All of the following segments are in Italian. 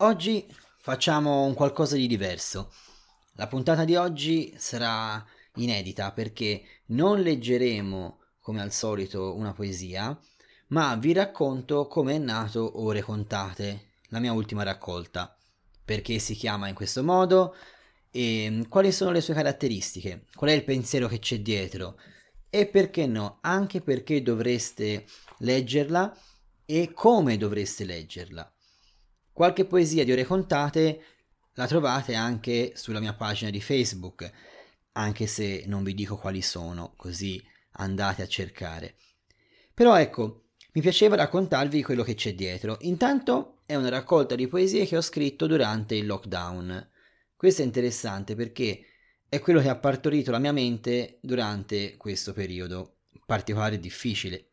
Oggi facciamo un qualcosa di diverso. La puntata di oggi sarà inedita perché non leggeremo come al solito una poesia, ma vi racconto come è nato Ore Contate, la mia ultima raccolta, perché si chiama in questo modo e quali sono le sue caratteristiche, qual è il pensiero che c'è dietro e perché no, anche perché dovreste leggerla e come dovreste leggerla. Qualche poesia di ore contate la trovate anche sulla mia pagina di Facebook, anche se non vi dico quali sono, così andate a cercare. Però ecco, mi piaceva raccontarvi quello che c'è dietro. Intanto è una raccolta di poesie che ho scritto durante il lockdown. Questo è interessante perché è quello che ha partorito la mia mente durante questo periodo particolare e difficile.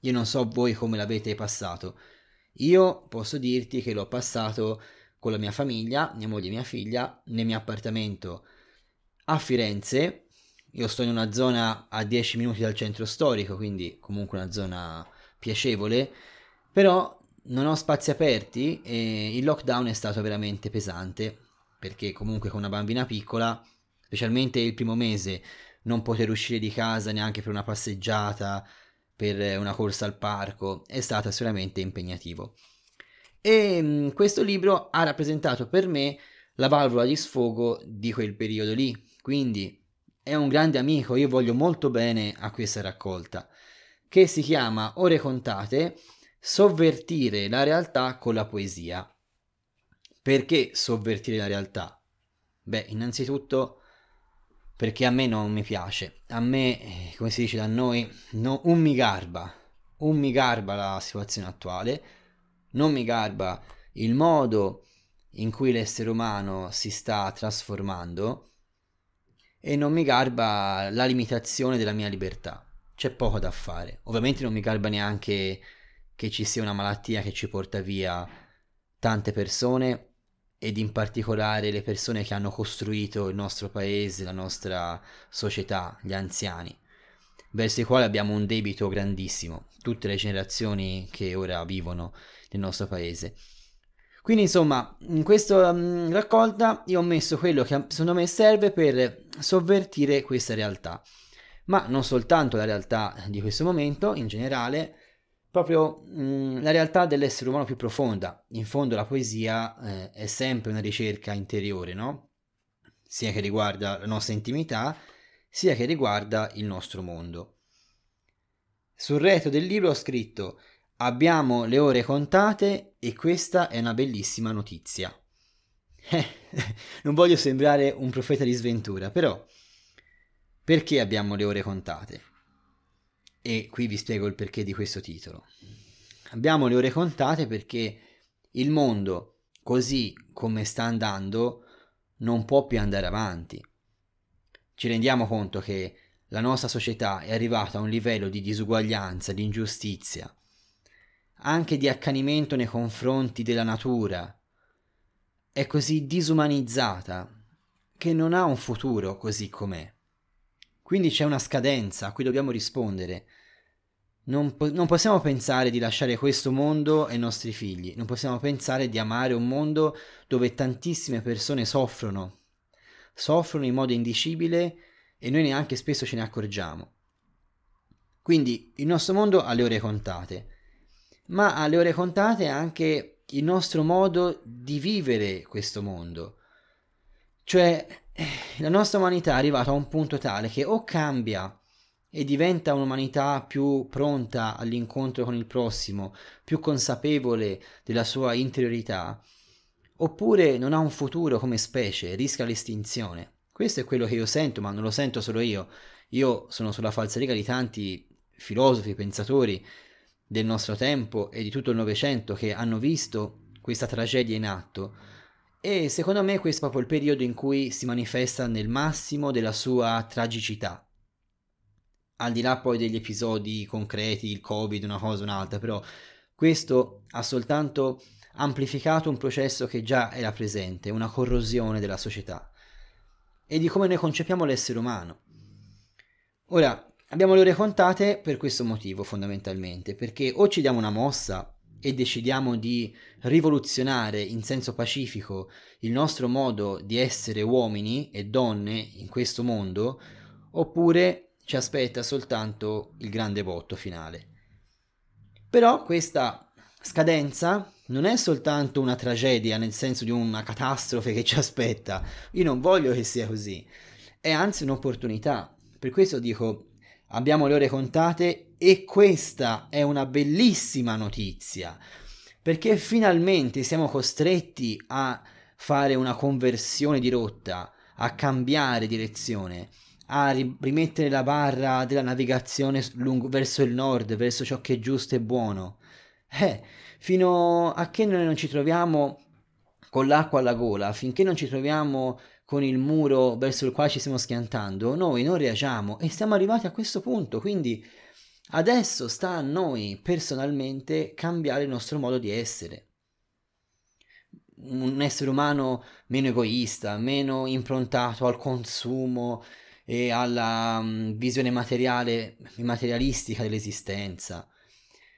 Io non so voi come l'avete passato. Io posso dirti che l'ho passato con la mia famiglia, mia moglie e mia figlia, nel mio appartamento a Firenze. Io sto in una zona a 10 minuti dal centro storico, quindi comunque una zona piacevole, però non ho spazi aperti e il lockdown è stato veramente pesante perché comunque con una bambina piccola, specialmente il primo mese, non poter uscire di casa neanche per una passeggiata, per una corsa al parco, è stato sicuramente impegnativo. E mm, questo libro ha rappresentato per me la valvola di sfogo di quel periodo lì, quindi è un grande amico, io voglio molto bene a questa raccolta, che si chiama Ore contate, sovvertire la realtà con la poesia. Perché sovvertire la realtà? Beh, innanzitutto perché a me non mi piace. A me, eh, come si dice da noi, no, un mi garba. Un mi garba la situazione attuale, non mi garba il modo in cui l'essere umano si sta trasformando e non mi garba la limitazione della mia libertà. C'è poco da fare. Ovviamente non mi garba neanche che ci sia una malattia che ci porta via tante persone ed in particolare le persone che hanno costruito il nostro paese, la nostra società, gli anziani, verso i quali abbiamo un debito grandissimo, tutte le generazioni che ora vivono nel nostro paese. Quindi insomma, in questa um, raccolta io ho messo quello che secondo me serve per sovvertire questa realtà, ma non soltanto la realtà di questo momento, in generale, proprio mh, mm, la realtà dell'essere umano più profonda. In fondo la poesia eh, è sempre una ricerca interiore, no? Sia che riguarda la nostra intimità, sia che riguarda il nostro mondo. Sul retro del libro ho scritto Abbiamo le ore contate e questa è una bellissima notizia. non voglio sembrare un profeta di sventura, però perché abbiamo le ore contate? E qui vi spiego il perché di questo titolo. Abbiamo le ore contate perché il mondo, così come sta andando, non può più andare avanti. Ci rendiamo conto che la nostra società è arrivata a un livello di disuguaglianza, di ingiustizia, anche di accanimento nei confronti della natura. È così disumanizzata che non ha un futuro così com'è. Quindi c'è una scadenza a cui dobbiamo rispondere. Non, po- non, possiamo pensare di lasciare questo mondo ai nostri figli, non possiamo pensare di amare un mondo dove tantissime persone soffrono, soffrono in modo indicibile e noi neanche spesso ce ne accorgiamo. Quindi il nostro mondo ha le ore contate, ma ha le ore contate anche il nostro modo di vivere questo mondo. Cioè, eh, la nostra umanità è arrivata a un punto tale che o cambia e diventa un'umanità più pronta all'incontro con il prossimo, più consapevole della sua interiorità, oppure non ha un futuro come specie, rischia l'estinzione. Questo è quello che io sento, ma non lo sento solo io. Io sono sulla falsariga di tanti filosofi, pensatori del nostro tempo e di tutto il Novecento che hanno visto questa tragedia in atto e secondo me questo è proprio il periodo in cui si manifesta nel massimo della sua tragicità. Al di là poi degli episodi concreti, il Covid, una cosa o un'altra, però questo ha soltanto amplificato un processo che già era presente, una corrosione della società e di come noi concepiamo l'essere umano. Ora, abbiamo le ore contate per questo motivo fondamentalmente, perché o ci diamo una mossa e decidiamo di rivoluzionare in senso pacifico il nostro modo di essere uomini e donne in questo mondo, oppure ci aspetta soltanto il grande botto finale. Però questa scadenza non è soltanto una tragedia nel senso di una catastrofe che ci aspetta, io non voglio che sia così, è anzi un'opportunità. Per questo dico, abbiamo le ore contate e questa è una bellissima notizia, perché finalmente siamo costretti a fare una conversione di rotta, a cambiare direzione, a rimettere la barra della navigazione lungo, verso il nord, verso ciò che è giusto e buono. Eh, fino a che noi non ci troviamo con l'acqua alla gola, finché non ci troviamo con il muro verso il quale ci stiamo schiantando, noi non reagiamo e siamo arrivati a questo punto, quindi adesso sta a noi personalmente cambiare il nostro modo di essere. Un essere umano meno egoista, meno improntato al consumo e alla um, visione materiale, materialistica dell'esistenza.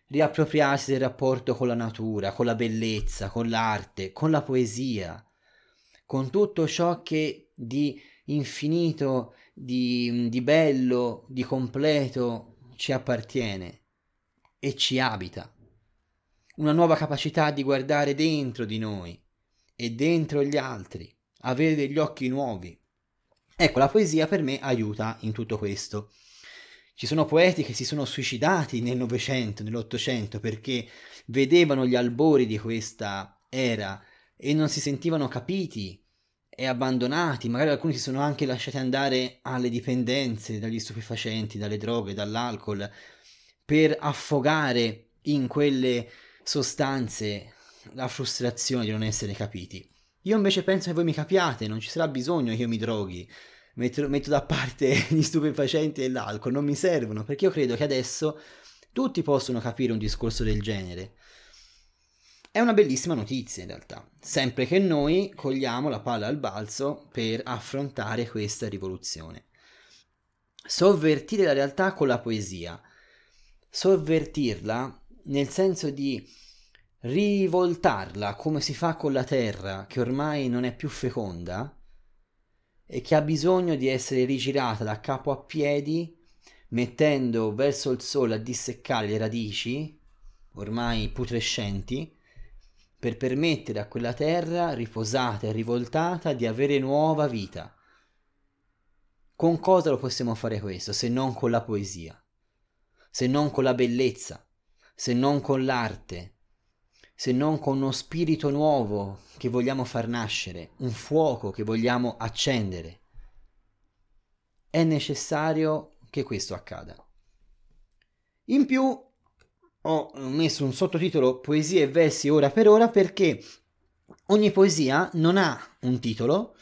Riappropriarsi del rapporto con la natura, con la bellezza, con l'arte, con la poesia con tutto ciò che di infinito, di, di bello, di completo ci appartiene e ci abita. Una nuova capacità di guardare dentro di noi e dentro gli altri, avere degli occhi nuovi. Ecco, la poesia per me aiuta in tutto questo. Ci sono poeti che si sono suicidati nel Novecento, nell'Ottocento, perché vedevano gli albori di questa era e non si sentivano capiti e abbandonati, magari alcuni si sono anche lasciati andare alle dipendenze dagli stupefacenti, dalle droghe, dall'alcol, per affogare in quelle sostanze la frustrazione di non essere capiti. Io invece penso che voi mi capiate, non ci sarà bisogno che io mi droghi, metto, metto da parte gli stupefacenti e l'alcol, non mi servono, perché io credo che adesso tutti possono capire un discorso del genere. È una bellissima notizia in realtà, sempre che noi cogliamo la palla al balzo per affrontare questa rivoluzione. Sovvertire la realtà con la poesia. Sovvertirla nel senso di rivoltarla come si fa con la terra che ormai non è più feconda e che ha bisogno di essere rigirata da capo a piedi mettendo verso il sole a disseccare le radici ormai putrescenti per permettere a quella terra riposata e rivoltata di avere nuova vita. Con cosa lo possiamo fare questo se non con la poesia, se non con la bellezza, se non con l'arte, se non con uno spirito nuovo che vogliamo far nascere, un fuoco che vogliamo accendere? È necessario che questo accada. In più ho messo un sottotitolo Poesie e versi ora per ora perché ogni poesia non ha un titolo,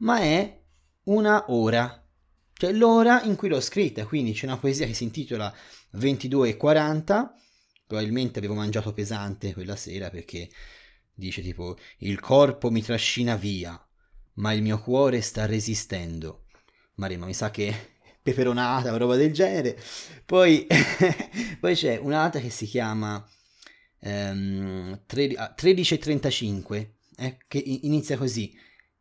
ma è una ora, cioè l'ora in cui l'ho scritta. Quindi c'è una poesia che si intitola 22 e 40. Probabilmente avevo mangiato pesante quella sera perché dice tipo il corpo mi trascina via, ma il mio cuore sta resistendo. Marema, mi sa che peperonata o roba del genere. Poi, poi c'è un'altra che si chiama ehm, 1335, eh, che inizia così.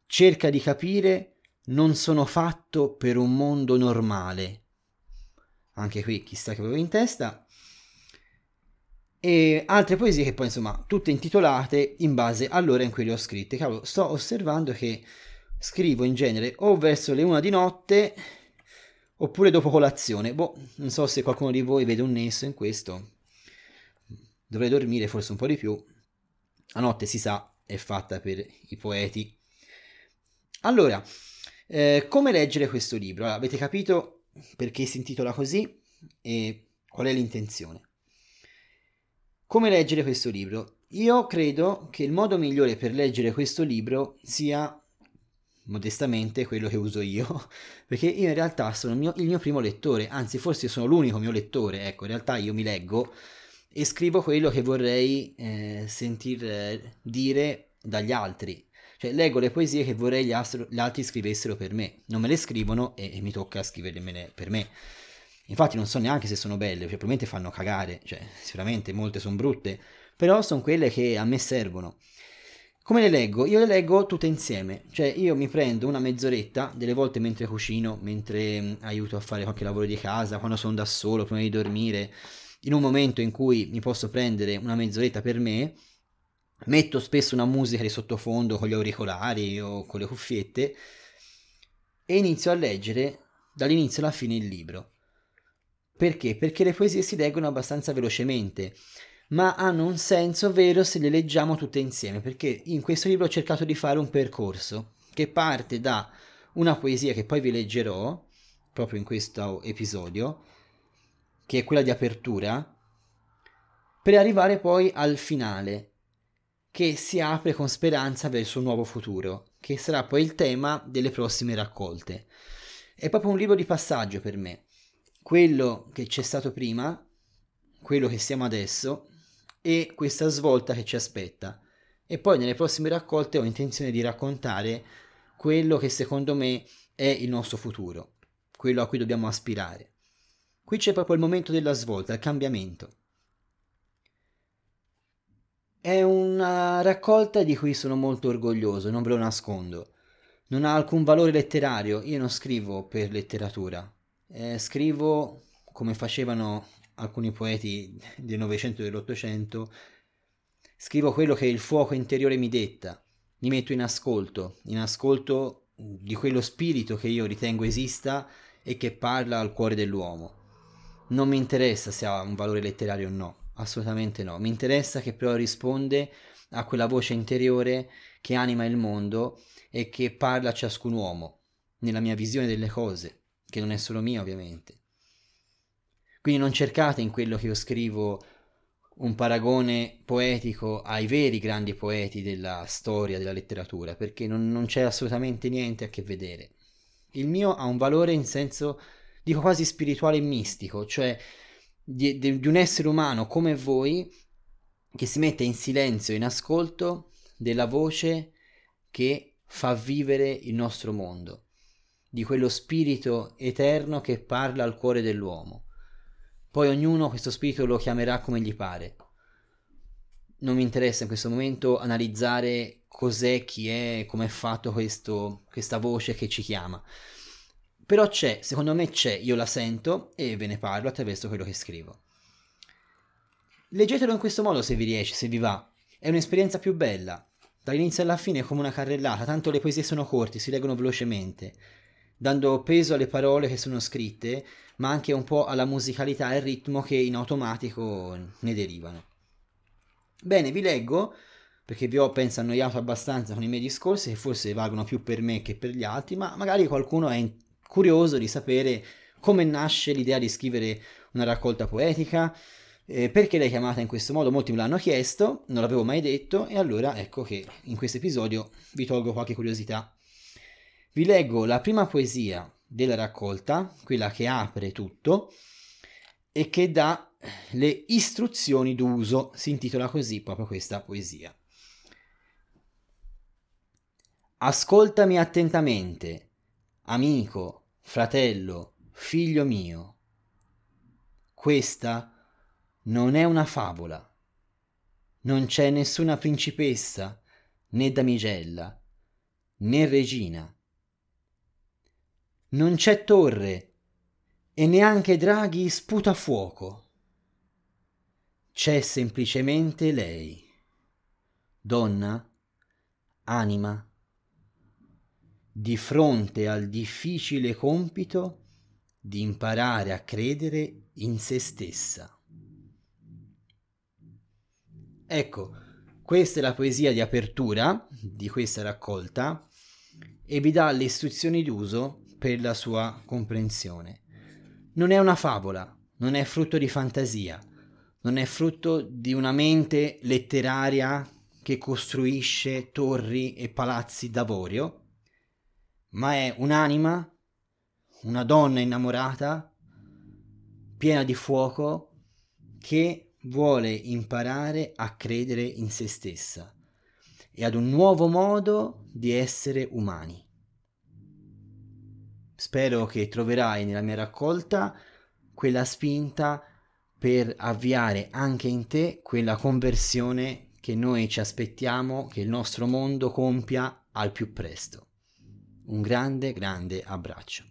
Cerca di capire, non sono fatto per un mondo normale. Anche qui, chissà che avevo in testa. E altre poesie che poi, insomma, tutte intitolate in base all'ora in cui le ho scritte. Cavolo, sto osservando che scrivo in genere o verso le una di notte Oppure dopo colazione. Boh, non so se qualcuno di voi vede un nesso in questo. Dovrei dormire forse un po' di più. La notte si sa è fatta per i poeti. Allora, eh, come leggere questo libro? Allora, avete capito perché si intitola così e qual è l'intenzione? Come leggere questo libro? Io credo che il modo migliore per leggere questo libro sia modestamente quello che uso io, perché io in realtà sono il mio, il mio, primo lettore, anzi forse sono l'unico mio lettore, ecco, in realtà io mi leggo e scrivo quello che vorrei eh, sentir eh, dire dagli altri, cioè leggo le poesie che vorrei gli, astro, gli altri scrivessero per me, non me le scrivono e, e mi tocca scriverle per me. Infatti non so neanche se sono belle, cioè probabilmente fanno cagare, cioè sicuramente molte sono brutte, però sono quelle che a me servono. Come le leggo? Io le leggo tutte insieme, cioè io mi prendo una mezz'oretta, delle volte mentre cucino, mentre mh, aiuto a fare qualche lavoro di casa, quando sono da solo, prima di dormire, in un momento in cui mi posso prendere una mezz'oretta per me, metto spesso una musica di sottofondo con gli auricolari o con le cuffiette e inizio a leggere dall'inizio alla fine il libro. Perché? Perché le poesie si leggono abbastanza velocemente ma hanno un senso vero se le leggiamo tutte insieme, perché in questo libro ho cercato di fare un percorso che parte da una poesia che poi vi leggerò, proprio in questo episodio, che è quella di apertura, per arrivare poi al finale, che si apre con speranza verso un nuovo futuro, che sarà poi il tema delle prossime raccolte. È proprio un libro di passaggio per me. Quello che c'è stato prima, quello che siamo adesso e questa svolta che ci aspetta. E poi nelle prossime raccolte ho intenzione di raccontare quello che secondo me è il nostro futuro, quello a cui dobbiamo aspirare. Qui c'è proprio il momento della svolta, il cambiamento. È una raccolta di cui sono molto orgoglioso, non ve lo nascondo. Non ha alcun valore letterario, io non scrivo per letteratura, eh, scrivo come facevano alcuni poeti del Novecento e dell'Ottocento, scrivo quello che il fuoco interiore mi detta, mi metto in ascolto, in ascolto di quello spirito che io ritengo esista e che parla al cuore dell'uomo. Non mi interessa se ha un valore letterario o no, assolutamente no, mi interessa che però risponde a quella voce interiore che anima il mondo e che parla a ciascun uomo, nella mia visione delle cose, che non è solo mia ovviamente. Quindi non cercate in quello che io scrivo un paragone poetico ai veri grandi poeti della storia, della letteratura, perché non, non c'è assolutamente niente a che vedere. Il mio ha un valore in senso, dico quasi spirituale e mistico, cioè di, di, di un essere umano come voi che si mette in silenzio, in ascolto della voce che fa vivere il nostro mondo, di quello spirito eterno che parla al cuore dell'uomo. Poi ognuno questo spirito lo chiamerà come gli pare. Non mi interessa in questo momento analizzare cos'è, chi è, come è fatto questo, questa voce che ci chiama. Però c'è, secondo me c'è, io la sento e ve ne parlo attraverso quello che scrivo. Leggetelo in questo modo se vi riesce, se vi va. È un'esperienza più bella. Dall'inizio alla fine è come una carrellata, tanto le poesie sono corte, si leggono velocemente, dando peso alle parole che sono scritte ma anche un po' alla musicalità e al ritmo che in automatico ne derivano. Bene, vi leggo, perché vi ho penso annoiato abbastanza con i miei discorsi, che forse valgono più per me che per gli altri, ma magari qualcuno è curioso di sapere come nasce l'idea di scrivere una raccolta poetica, eh, perché l'hai chiamata in questo modo? Molti me l'hanno chiesto, non l'avevo mai detto, e allora ecco che in questo episodio vi tolgo qualche curiosità. Vi leggo la prima poesia della raccolta, quella che apre tutto e che dà le istruzioni d'uso, si intitola così proprio questa poesia. Ascoltami attentamente, amico, fratello, figlio mio. Questa non è una favola. Non c'è nessuna principessa, né damigella, né regina non c'è torre e neanche Draghi sputa fuoco. C'è semplicemente lei, donna, anima, di fronte al difficile compito di imparare a credere in se stessa. Ecco, questa è la poesia di apertura di questa raccolta e vi dà le istruzioni d'uso per la sua comprensione. Non è una favola, non è frutto di fantasia, non è frutto di una mente letteraria che costruisce torri e palazzi d'avorio, ma è un'anima, una donna innamorata, piena di fuoco, che vuole imparare a credere in se stessa e ad un nuovo modo di essere umani. Spero che troverai nella mia raccolta quella spinta per avviare anche in te quella conversione che noi ci aspettiamo che il nostro mondo compia al più presto. Un grande, grande abbraccio.